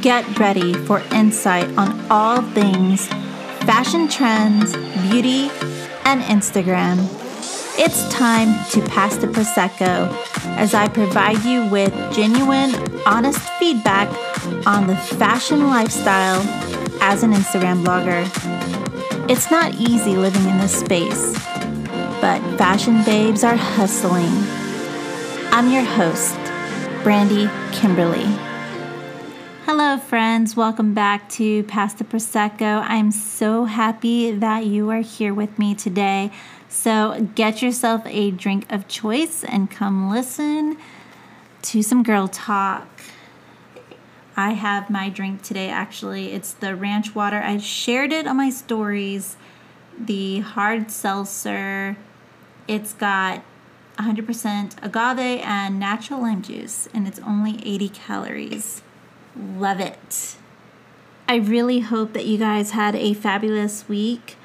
Get ready for insight on all things fashion trends, beauty, and Instagram. It's time to pass the Prosecco as I provide you with genuine, honest feedback on the fashion lifestyle as an Instagram blogger. It's not easy living in this space, but fashion babes are hustling. I'm your host, Brandi Kimberly. Hello, friends. Welcome back to Pass the Prosecco. I'm so happy that you are here with me today. So, get yourself a drink of choice and come listen to some girl talk. I have my drink today actually. It's the ranch water. I shared it on my stories. The hard seltzer. It's got 100% agave and natural lime juice, and it's only 80 calories. Love it. I really hope that you guys had a fabulous week.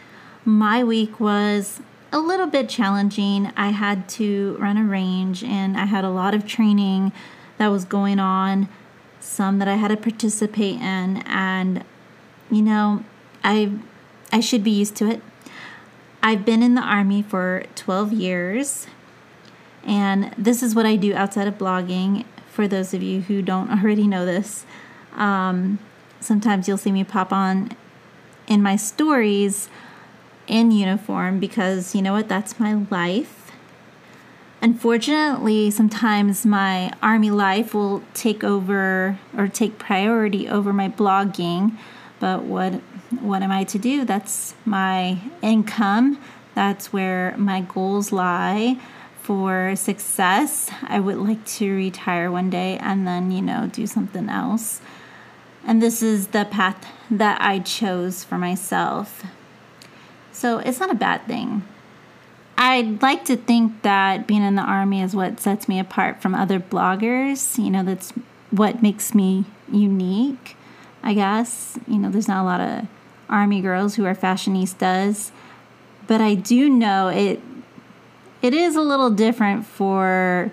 My week was a little bit challenging. I had to run a range and I had a lot of training that was going on, some that I had to participate in and you know, I I should be used to it. I've been in the army for 12 years and this is what I do outside of blogging for those of you who don't already know this. Um, sometimes you'll see me pop on in my stories in uniform because you know what? That's my life. Unfortunately, sometimes my army life will take over or take priority over my blogging. But what what am I to do? That's my income. That's where my goals lie for success. I would like to retire one day and then, you know, do something else. And this is the path that I chose for myself. So it's not a bad thing. I'd like to think that being in the army is what sets me apart from other bloggers. You know, that's what makes me unique, I guess. You know, there's not a lot of army girls who are fashionistas, but I do know it it is a little different for,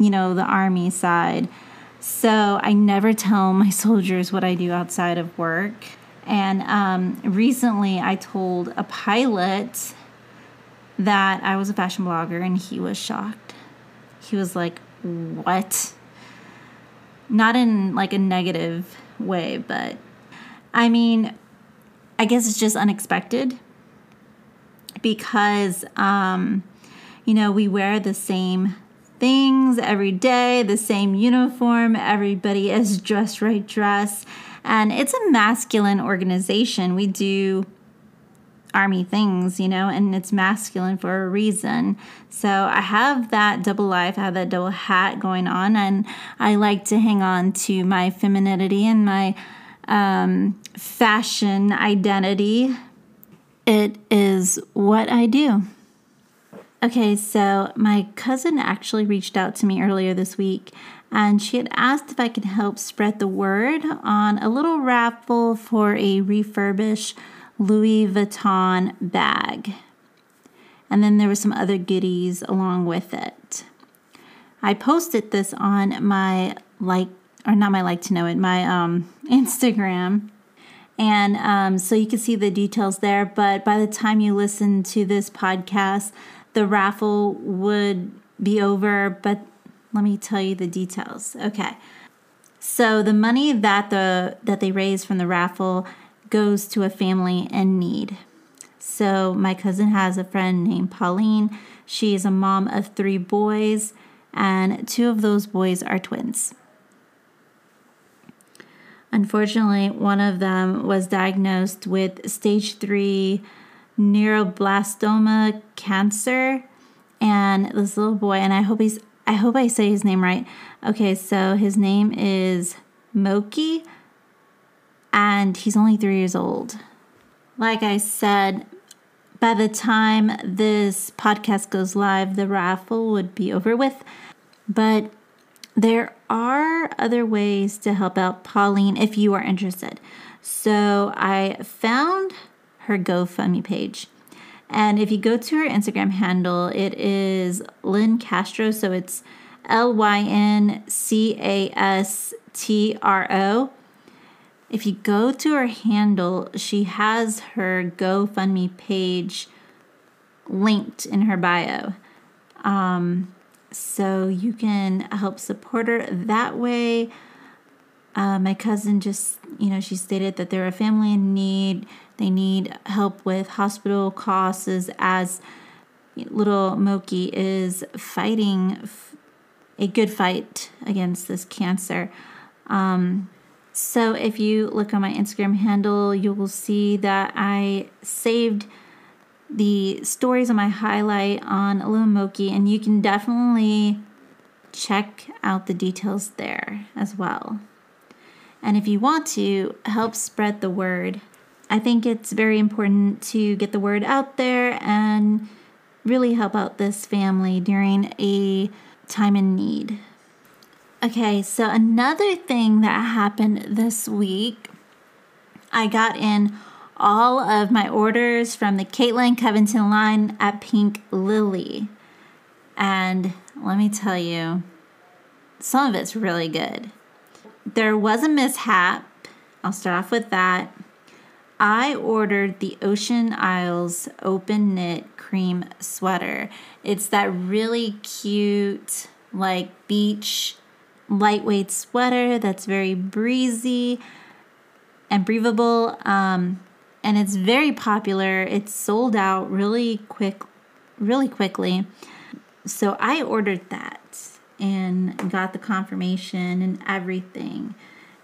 you know, the army side. So I never tell my soldiers what I do outside of work. And um, recently I told a pilot that I was a fashion blogger and he was shocked. He was like, What? Not in like a negative way, but I mean, I guess it's just unexpected because um, you know, we wear the same things every day, the same uniform, everybody is dressed right dress. And it's a masculine organization. We do army things, you know, and it's masculine for a reason. So I have that double life, I have that double hat going on, and I like to hang on to my femininity and my um, fashion identity. It is what I do. Okay, so my cousin actually reached out to me earlier this week and she had asked if I could help spread the word on a little raffle for a refurbished Louis Vuitton bag. And then there were some other goodies along with it. I posted this on my like or not my like to know it, my um Instagram. And um, so you can see the details there. But by the time you listen to this podcast, the raffle would be over, but let me tell you the details. Okay. So the money that the that they raise from the raffle goes to a family in need. So my cousin has a friend named Pauline. She is a mom of 3 boys and two of those boys are twins. Unfortunately, one of them was diagnosed with stage 3 neuroblastoma cancer and this little boy and I hope he's I hope I say his name right. Okay, so his name is Moki and he's only 3 years old. Like I said, by the time this podcast goes live, the raffle would be over with. But there are other ways to help out Pauline if you are interested. So I found her GoFundMe page. And if you go to her Instagram handle, it is Lynn Castro. So it's L Y N C A S T R O. if you go to her handle, she has her GoFundMe page linked in her bio. Um, so you can help support her that way. Uh, my cousin just, you know, she stated that they're a family in need. They need help with hospital costs as little Moki is fighting a good fight against this cancer. Um, so if you look on my Instagram handle, you will see that I saved the stories on my highlight on Little Moki, and you can definitely check out the details there as well. And if you want to help spread the word, I think it's very important to get the word out there and really help out this family during a time in need. Okay, so another thing that happened this week, I got in all of my orders from the Caitlin Covington line at Pink Lily. And let me tell you, some of it's really good. There was a mishap. I'll start off with that. I ordered the Ocean Isles open knit cream sweater. It's that really cute, like beach lightweight sweater that's very breezy and breathable. Um, and it's very popular. It's sold out really quick, really quickly. So I ordered that and got the confirmation and everything.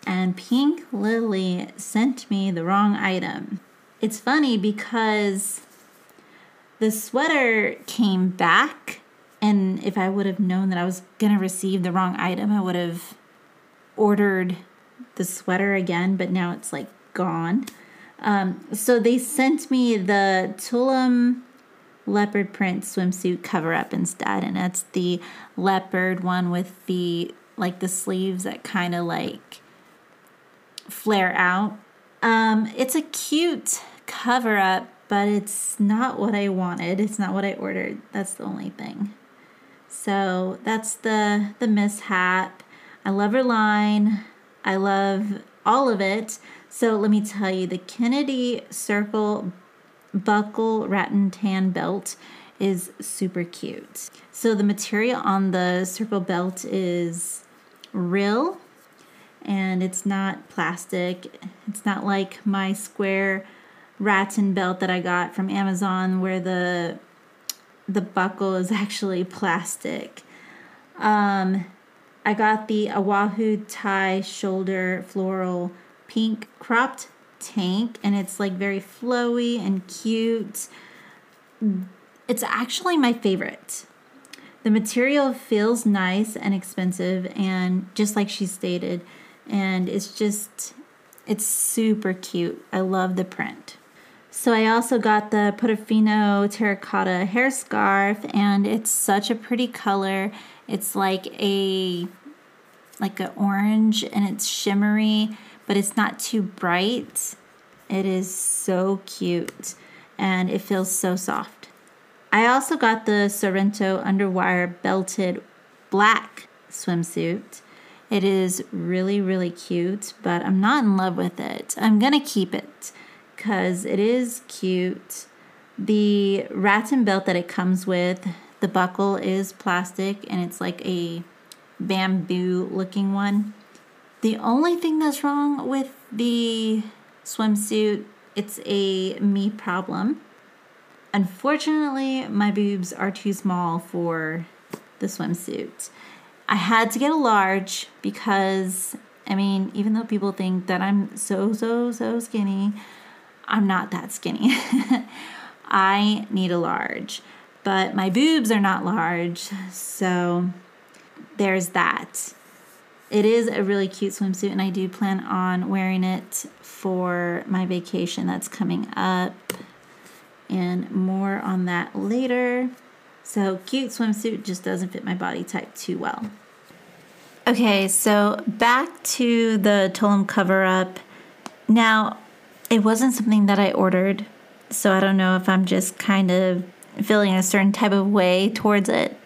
And Pink Lily sent me the wrong item. It's funny because the sweater came back and if I would have known that I was to receive the wrong item, I would have ordered the sweater again, but now it's like gone. Um, so they sent me the Tulum leopard print swimsuit cover up instead, and it's the leopard one with the like the sleeves that kind of like flare out. Um, it's a cute cover up, but it's not what I wanted. It's not what I ordered. That's the only thing. So that's the the mishap. I love her line. I love all of it. So let me tell you, the Kennedy Circle buckle rattan tan belt is super cute. So the material on the circle belt is real and it's not plastic. It's not like my square rattan belt that I got from Amazon where the the buckle is actually plastic. Um, I got the Oahu tie shoulder floral pink cropped tank, and it's like very flowy and cute. It's actually my favorite. The material feels nice and expensive, and just like she stated, and it's just, it's super cute. I love the print. So I also got the Portofino terracotta hair scarf and it's such a pretty color. It's like a like an orange and it's shimmery, but it's not too bright. It is so cute and it feels so soft. I also got the Sorrento underwire belted black swimsuit. It is really, really cute, but I'm not in love with it. I'm gonna keep it because it is cute. The rattan belt that it comes with, the buckle is plastic and it's like a bamboo looking one. The only thing that's wrong with the swimsuit, it's a me problem. Unfortunately, my boobs are too small for the swimsuit. I had to get a large because, I mean, even though people think that I'm so, so, so skinny, I'm not that skinny. I need a large, but my boobs are not large. So there's that. It is a really cute swimsuit, and I do plan on wearing it for my vacation that's coming up. And more on that later. So, cute swimsuit just doesn't fit my body type too well. Okay, so back to the Tulum cover up. Now, it wasn't something that I ordered, so I don't know if I'm just kind of feeling a certain type of way towards it.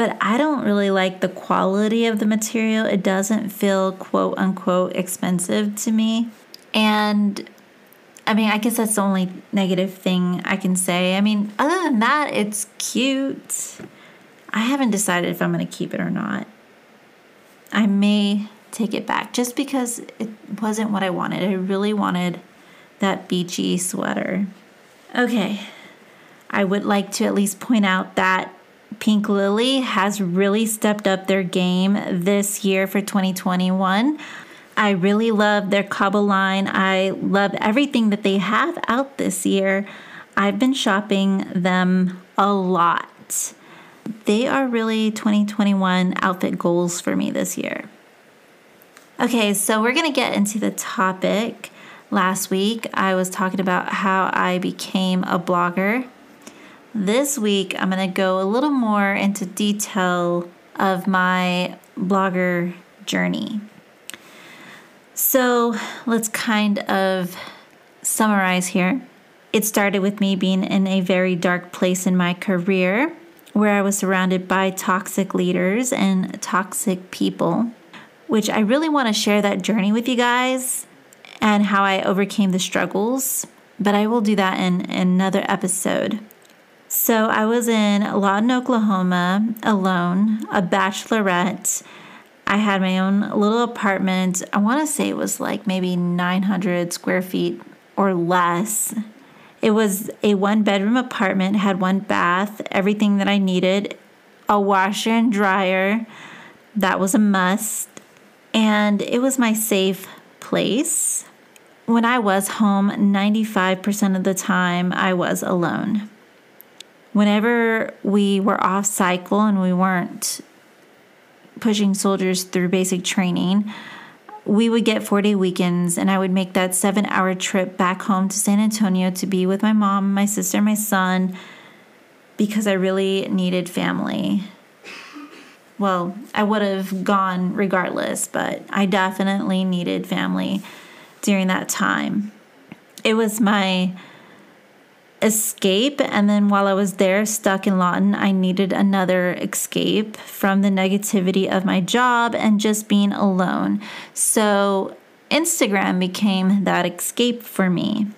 but I don't really like the quality of the material. It doesn't feel quote unquote expensive to me. And I mean, I guess that's the only negative thing I can say. I mean, other than that, it's cute. I haven't decided if I'm going to keep it or not. I may take it back just because it wasn't what I wanted. I really wanted that beachy sweater. Okay, I would like to at least point out that Pink Lily has really stepped up their game this year for 2021. I really love their cobble line. I love everything that they have out this year. I've been shopping them a lot. They are really 2021 outfit goals for me this year. Okay, so we're to get into the topic. Last week, I was talking about how I became a blogger. This week, I'm to go a little more into detail of my blogger journey. So, let's kind of summarize here. It started with me being in a very dark place in my career where I was surrounded by toxic leaders and toxic people which I really want to share that journey with you guys and how I overcame the struggles, but I will do that in, another episode. So I was in Lawton, Oklahoma alone, a bachelorette. I had my own little apartment. I want to say it was like maybe 900 square feet or less. It was a one bedroom apartment, had one bath, everything that I needed, a washer and dryer. That was a must and it was my safe place. When I was home, 95% of the time I was alone. Whenever we were off cycle and we weren't pushing soldiers through basic training, we would get four day weekends, and I would make that seven hour trip back home to San Antonio to be with my mom, my sister, my son, because I really needed family well, I would have gone regardless, but I definitely needed family during that time. It was my escape, and then while I was there stuck in Lawton, I needed another escape from the negativity of my job and just being alone. So, Instagram became that escape for me.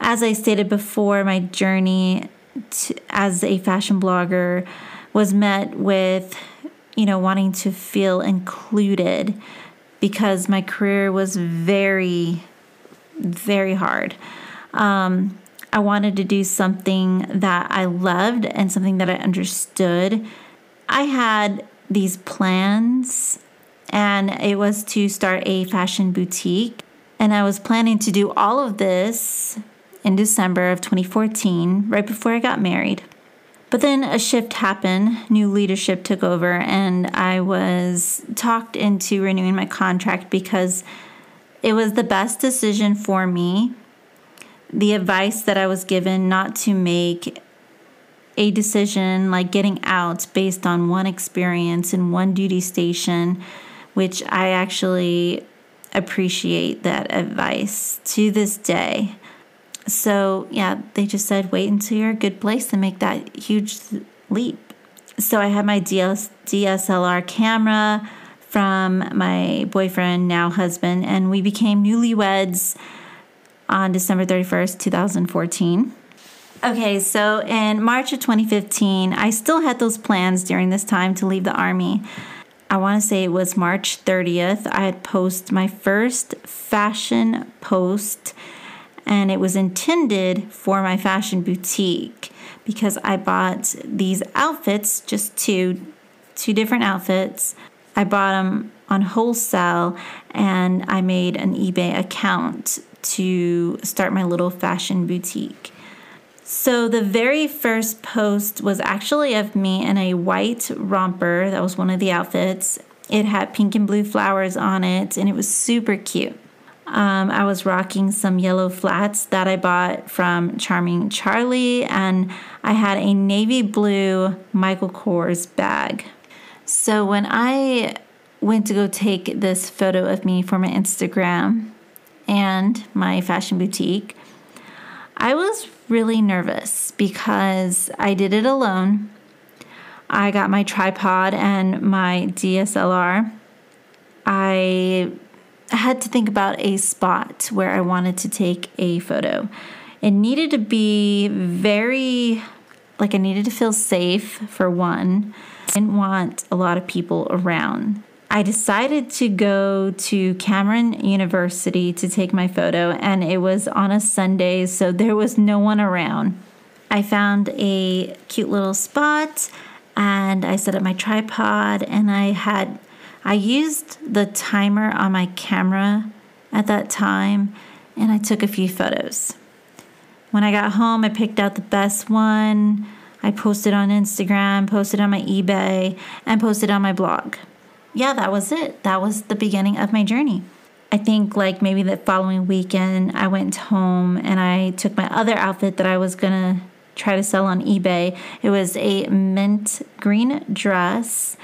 As I stated before, my journey to, as a fashion blogger was met with you know, wanting to feel included because my career was very, very hard. Um, I wanted to do something that I loved and something that I understood. I had these plans, and it was to start a fashion boutique. And I was planning to do all of this in December of 2014, right before I got married. But then a shift happened, new leadership took over, and I was talked into renewing my contract because it was the best decision for me. The advice that I was given not to make a decision like getting out based on one experience in one duty station, which I actually appreciate that advice to this day. So, yeah, they just said, wait until you're a good place to make that huge leap. So, I had my DS- DSLR camera from my boyfriend, now husband, and we became newlyweds on December 31st, 2014. Okay, so in March of 2015, I still had those plans during this time to leave the Army. I want to say it was March 30th. I had posted my first fashion post and it was intended for my fashion boutique because I bought these outfits, just two, two different outfits. I bought them on wholesale and I made an eBay account to start my little fashion boutique. So the very first post was actually of me in a white romper. That was one of the outfits. It had pink and blue flowers on it and it was super cute. Um, I was rocking some yellow flats that I bought from Charming Charlie, and I had a navy blue Michael Kors bag. So when I went to go take this photo of me for my Instagram and my fashion boutique, I was really nervous because I did it alone. I got my tripod and my DSLR, I had to think about a spot where I wanted to take a photo. It needed to be very, like, I needed to feel safe for one. I didn't want a lot of people around. I decided to go to Cameron University to take my photo, and it was on a Sunday, so there was no one around. I found a cute little spot and I set up my tripod and I had I used the timer on my camera at that time and I took a few photos. When I got home, I picked out the best one. I posted on Instagram, posted on my eBay, and posted on my blog. Yeah, that was it. That was the beginning of my journey. I think like maybe the following weekend, I went home and I took my other outfit that I was gonna try to sell on eBay. It was a mint green dress.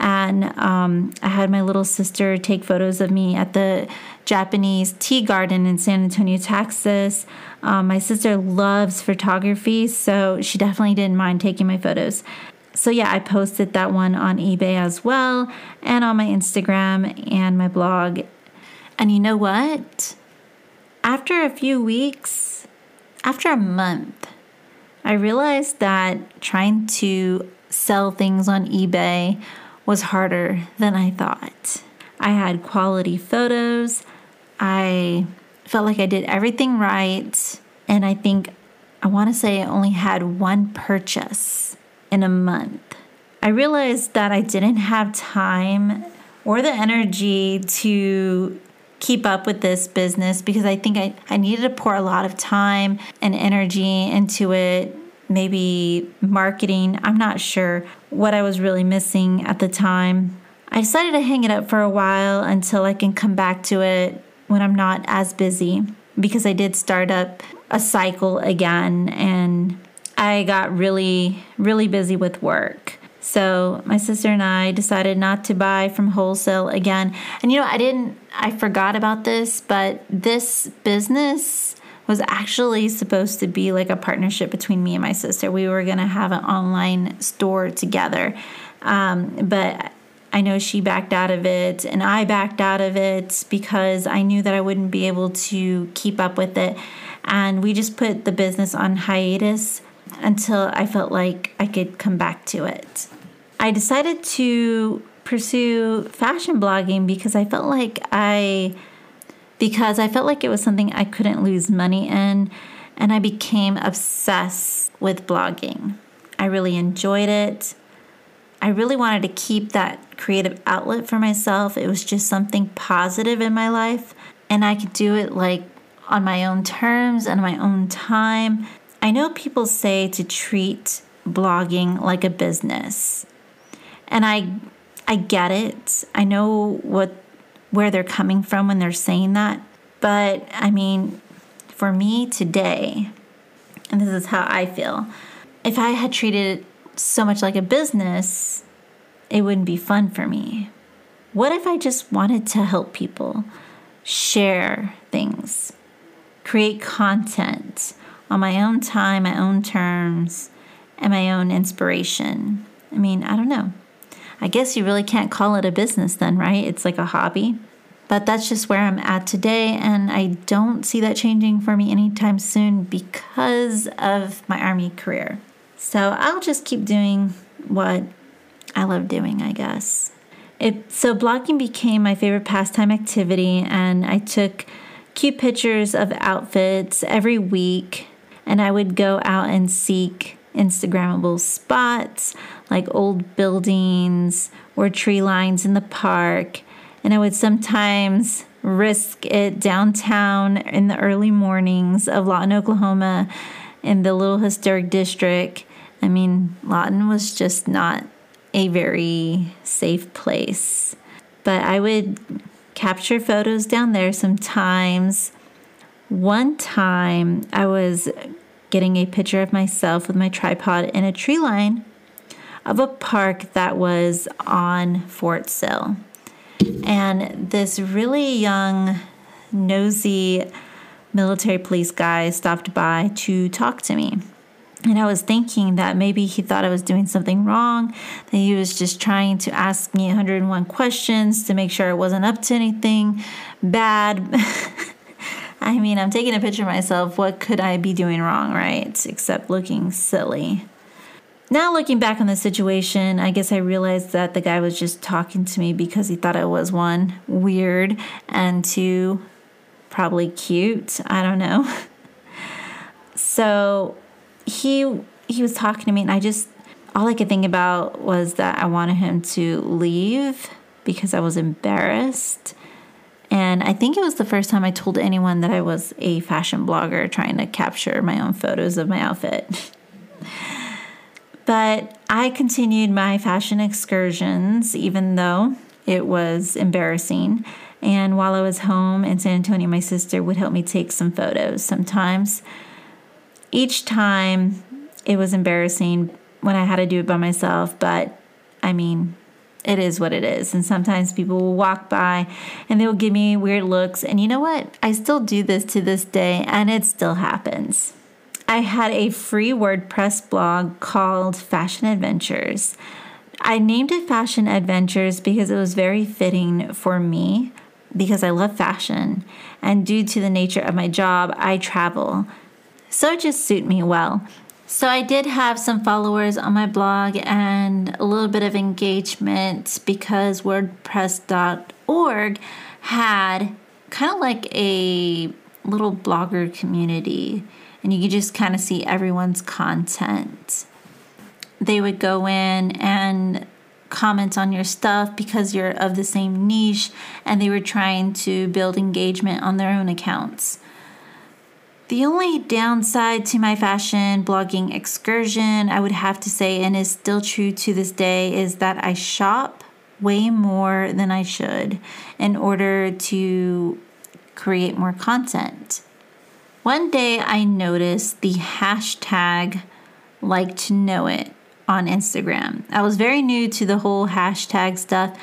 And um, I had my little sister take photos of me at the Japanese tea garden in San Antonio, Texas. Um, my sister loves photography, so she definitely didn't mind taking my photos. So, yeah, I posted that one on eBay as well, and on my Instagram and my blog. And you know what? After a few weeks, after a month, I realized that trying to sell things on eBay was harder than I thought. I had quality photos. I felt like I did everything right. And I think I want to say I only had one purchase in a month. I realized that I didn't have time or the energy to keep up with this business because I think I, I needed to pour a lot of time and energy into it. Maybe marketing, I'm not sure what I was really missing at the time. I decided to hang it up for a while until I can come back to it when I'm not as busy because I did start up a cycle again and I got really, really busy with work. So my sister and I decided not to buy from wholesale again. And you know, I didn't, I forgot about this, but this business was actually supposed to be like a partnership between me and my sister. We were going to have an online store together. Um, but I know she backed out of it and I backed out of it because I knew that I wouldn't be able to keep up with it. And we just put the business on hiatus until I felt like I could come back to it. I decided to pursue fashion blogging because I felt like I because I felt like it was something I couldn't lose money in and I became obsessed with blogging. I really enjoyed it. I really wanted to keep that creative outlet for myself. It was just something positive in my life and I could do it like on my own terms and my own time. I know people say to treat blogging like a business. And I I get it. I know what where they're coming from when they're saying that. But I mean, for me today, and this is how I feel, if I had treated it so much like a business, it wouldn't be fun for me. What if I just wanted to help people share things, create content on my own time, my own terms, and my own inspiration? I mean, I don't know. I guess you really can't call it a business then, right? It's like a hobby. But that's just where I'm at today, and I don't see that changing for me anytime soon because of my Army career. So I'll just keep doing what I love doing, I guess. It, so blogging became my favorite pastime activity, and I took cute pictures of outfits every week, and I would go out and seek Instagrammable spots like old buildings or tree lines in the park. And I would sometimes risk it downtown in the early mornings of Lawton, Oklahoma, in the little historic district. I mean, Lawton was just not a very safe place. But I would capture photos down there sometimes. One time I was getting a picture of myself with my tripod in a tree line of a park that was on Fort Sill. And this really young, nosy military police guy stopped by to talk to me. And I was thinking that maybe he thought I was doing something wrong, that he was just trying to ask me 101 questions to make sure I wasn't up to anything bad. I mean, I'm taking a picture of myself. What could I be doing wrong, right? Except looking silly. Now, looking back on the situation, I guess I realized that the guy was just talking to me because he thought I was one, weird, and two, probably cute. I don't know. so he he was talking to me and I just all I could think about was that I wanted him to leave because I was embarrassed. And I think it was the first time I told anyone that I was a fashion blogger trying to capture my own photos of my outfit. but I continued my fashion excursions, even though it was embarrassing. And while I was home in San Antonio, my sister would help me take some photos sometimes. Each time it was embarrassing when I had to do it by myself, but I mean, it is what it is. And sometimes people will walk by and they'll give me weird looks. And you know what? I still do this to this day, and it still happens. I had a free WordPress blog called Fashion Adventures. I named it Fashion Adventures because it was very fitting for me because I love fashion. And due to the nature of my job, I travel. So it just suit me well. So I did have some followers on my blog and a little bit of engagement because WordPress.org had kind of like a little blogger community and you could just kind of see everyone's content. They would go in and comment on your stuff because you're of the same niche and they were trying to build engagement on their own accounts. The only downside to my fashion blogging excursion, I would have to say, and is still true to this day, is that I shop way more than I should in order to create more content. One day I noticed the hashtag like to know it on Instagram. I was very new to the whole hashtag stuff.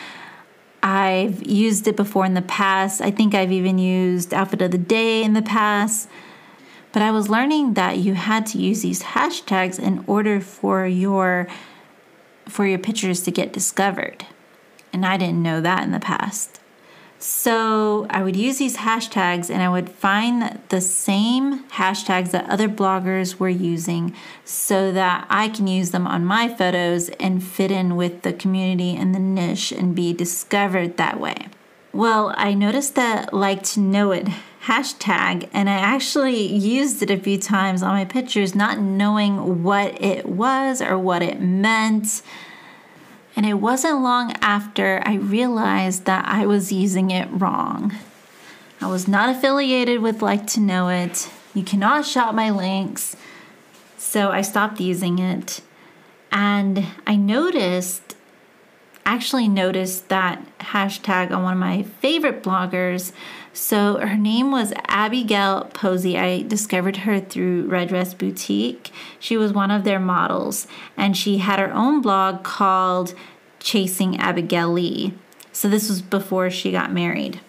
I've used it before in the past. I think I've even used outfit of the day in the past. But I was learning that you had to use these hashtags in order for your for your pictures to get discovered. And I didn't know that in the past. So I would use these hashtags and I would find the same hashtags that other bloggers were using so that I can use them on my photos and fit in with the community and the niche and be discovered that way. Well, I noticed that like to know it hashtag and I actually used it a few times on my pictures, not knowing what it was or what it meant. And it wasn't long after I realized that I was using it wrong. I was not affiliated with Like to Know It. You cannot shop my links. So I stopped using it. And I noticed actually noticed that hashtag on one of my favorite bloggers. So her name was Abigail Posey. I discovered her through Red Dress Boutique. She was one of their models, and she had her own blog called Chasing Abigail Lee. So this was before she got married.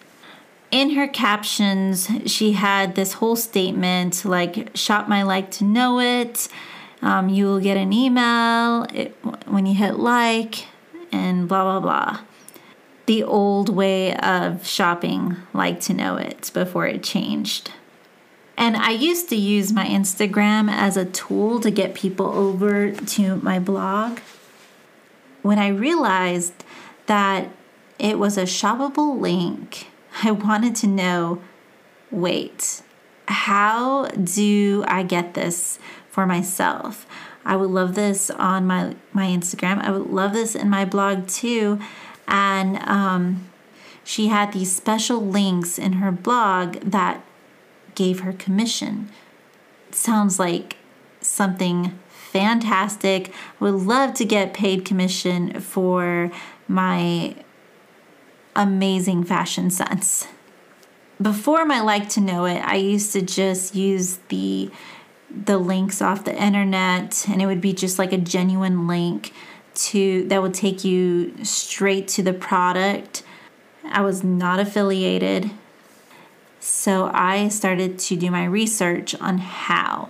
In her captions, she had this whole statement like, Shop my like to know it. Um, you will get an email it, when you hit like and blah, blah, blah. The old way of shopping, like to know it before it changed. And I used to use my Instagram as a tool to get people over to my blog. When I realized that it was a shoppable link, I wanted to know wait, how do I get this for myself? I would love this on my my Instagram. I would love this in my blog too. And um, she had these special links in her blog that gave her commission. sounds like something fantastic. Would love to get paid commission for my amazing fashion sense. Before my like to know it, I used to just use the the links off the internet and it would be just like a genuine link to that would take you straight to the product. I was not affiliated. So I started to do my research on how.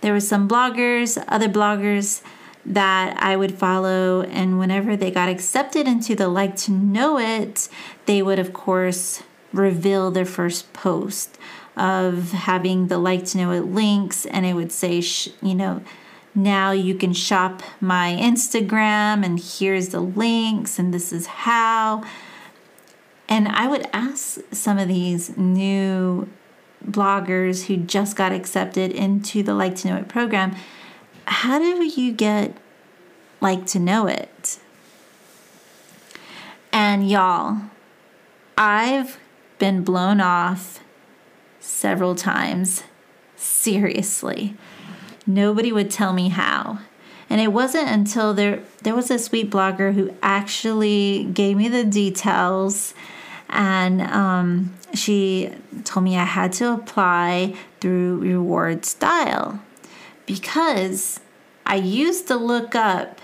there were some bloggers, other bloggers that I would follow, and whenever they got accepted into the like to know it, they would, of course, reveal their first post of having the like to know it links, and it would say, you know, now you can shop my Instagram, and here's the links, and this is how. And I would ask some of these new bloggers who just got accepted into the Like to Know It program how do you get like to know it? And y'all, I've been blown off several times. Seriously. Nobody would tell me how. And it wasn't until there there was a sweet blogger who actually gave me the details and um, she told me I had to apply through reward style because I used to look up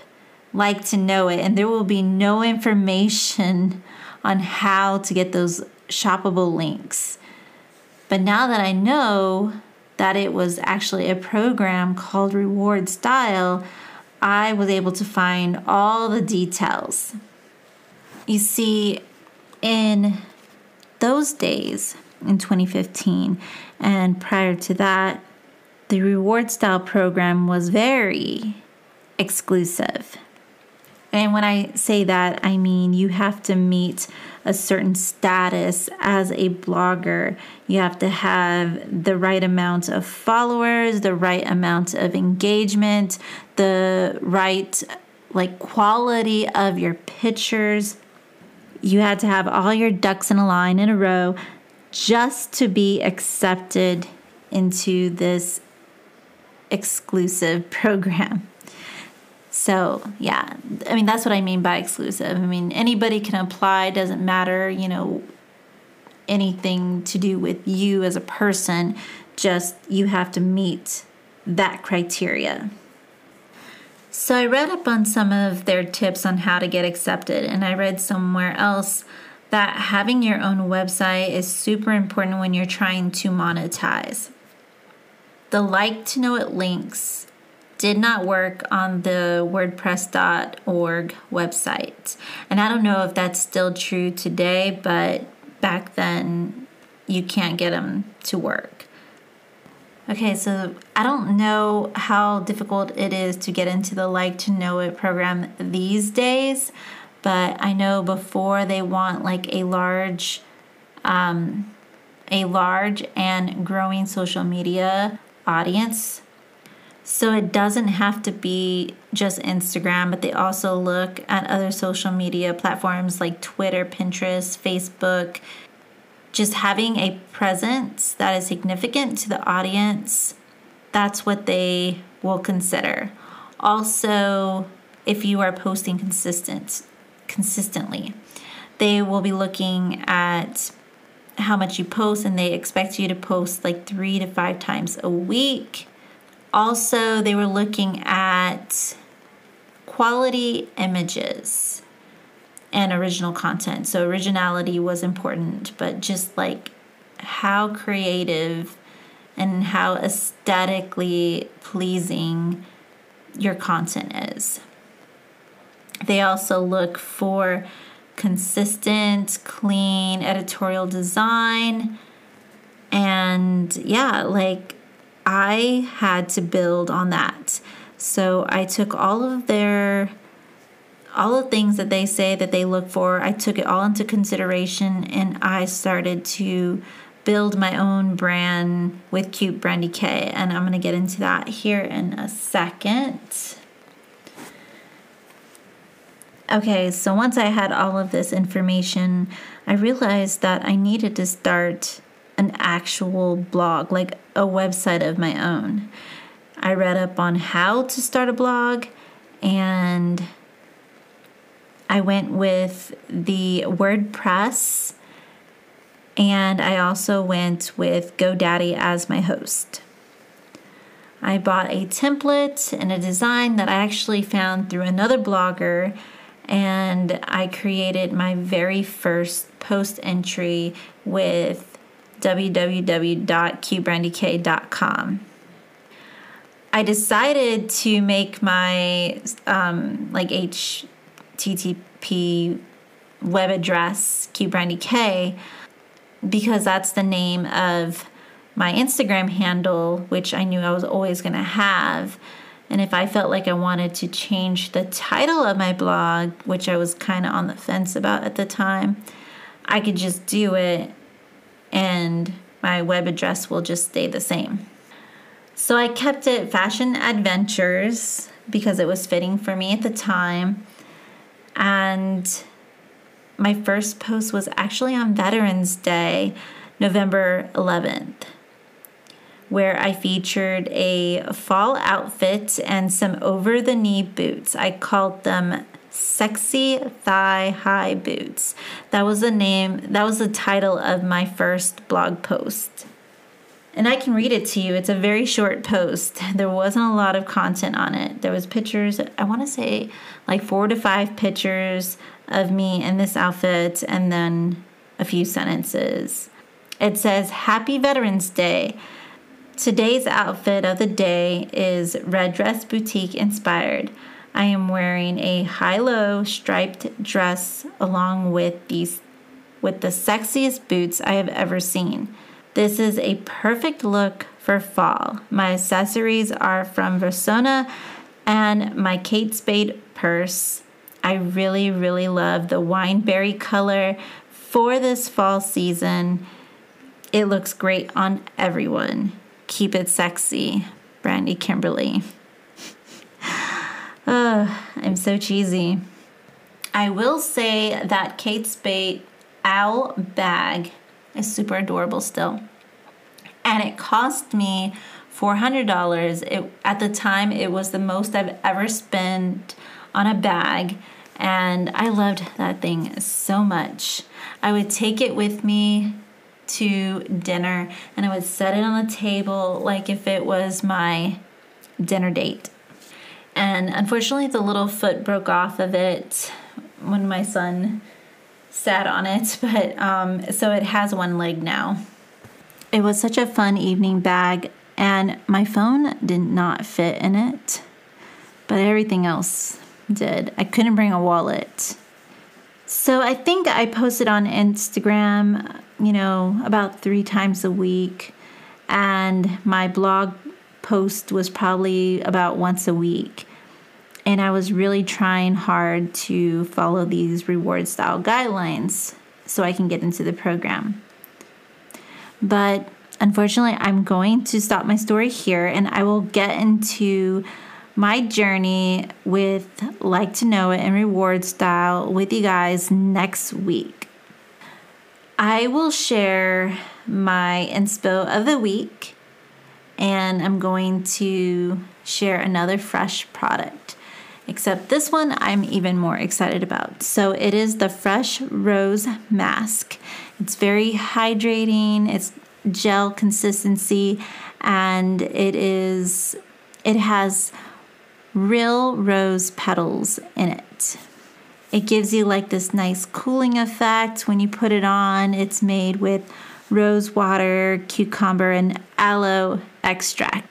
like to know it, and there will be no information on how to get those shoppable links. But now that I know that it was actually a program called Reward Style, I was able to find all the details. You see, in those days in 2015 and prior to that, the reward style program was very exclusive. And when I say that, I mean you have to meet a certain status as a blogger. You have to have the right amount of followers, the right amount of engagement, the right like quality of your pictures. You had to have all your ducks in a line in a row just to be accepted into this exclusive program. So, yeah, I mean, that's what I mean by exclusive. I mean, anybody can apply, doesn't matter, you know, anything to do with you as a person, just you have to meet that criteria. So, I read up on some of their tips on how to get accepted, and I read somewhere else that having your own website is super important when you're trying to monetize the like to know it links did not work on the WordPress.org website. And I don't know if that's still true today, but back then you can't get them to work. Okay, so I don't know how difficult it is to get into the Like to Know It program these days, but I know before they want like a large, um, a large and growing social media audience. So it doesn't have to be just Instagram, but they also look at other social media platforms like Twitter, Pinterest, Facebook. Just having a presence that is significant to the audience, that's what they will consider. Also, if you are posting consistent consistently, they will be looking at how much you post and they expect you to post like three to five times a week. Also, they were looking at quality images and original content. So, originality was important, but just like how creative and how aesthetically pleasing your content is. They also look for consistent, clean editorial design. And yeah, like I had to build on that. So I took all of their all the things that they say that they look for, I took it all into consideration and I started to build my own brand with Cute Brandi K. And I'm going to get into that here in a second. Okay, so once I had all of this information, I realized that I needed to start an actual blog, like a website of my own. I read up on how to start a blog and I went with the WordPress and I also went with GoDaddy as my host. I bought a template and a design that I actually found through another blogger and I created my very first post entry with www.cutebrandik.com. I decided to make my um, like HTTP web address Cute Brandi K because that's the name of my Instagram handle, which I knew I was always going to have. And if I felt like I wanted to change the title of my blog, which I was kind of on the fence about at the time, I could just do it and my web address will just stay the same. So I kept it Fashion Adventures because it was fitting for me at the time. And my first post was actually on Veterans Day, November 11th, where I featured a fall outfit and some over the knee boots. I called them sexy thigh high boots. That was the name, that was the title of my first blog post. And I can read it to you. It's a very short post. There wasn't a lot of content on it. There was pictures, I want to say like 4 to 5 pictures of me in this outfit and then a few sentences. It says, Happy Veterans Day. Today's outfit of the day is red dress boutique inspired. I am wearing a high-low striped dress along with these with the sexiest boots I have ever seen. This is a perfect look for fall. My accessories are from Versona and my Kate Spade purse I really, really love the wineberry color for this fall season. It looks great on everyone. Keep it sexy, Brandi Kimberly. Oh, I'm so cheesy. I will say that Kate Spade owl bag is super adorable still. And it cost me $400. It, at the time, it was the most I've ever spent on a bag and I loved that thing so much. I would take it with me to dinner and I would set it on the table like if it was my dinner date. And unfortunately, the little foot broke off of it when my son sat on it, but um, so it has one leg now. It was such a fun evening bag, and my phone did not fit in it, but everything else did. I couldn't bring a wallet. So I think I posted on Instagram, you know, about three times a week. And my blog post was probably about once a week. And I was really trying hard to follow these reward style guidelines so I can get into the program. But unfortunately, I'm going to stop my story here and I will get into my journey with like to know it and reward style with you guys next week. I will share my inspo of the week and I'm going to share another fresh product. Except this one I'm even more excited about. So it is the Fresh Rose Mask. It's very hydrating, it's gel consistency, and it is it has real rose petals in it. It gives you like this nice cooling effect when you put it on. It's made with rose water, cucumber, and aloe extract.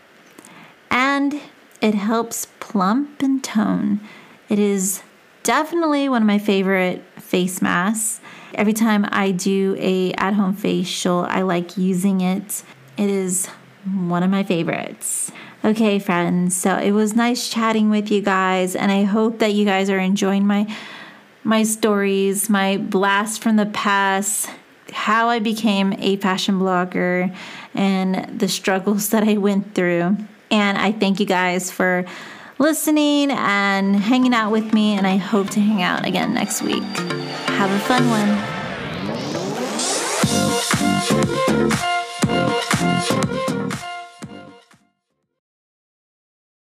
And it helps plump and tone. It is definitely one of my favorite face masks. Every time I do a at-home facial, I like using it. It is one of my favorites. Okay, friends. So it was nice chatting with you guys, and I hope that you guys are enjoying my my stories, my blast from the past, how I became a fashion blogger, and the struggles that I went through. And I thank you guys for listening and hanging out with me, and I hope to hang out again next week. Have a fun one.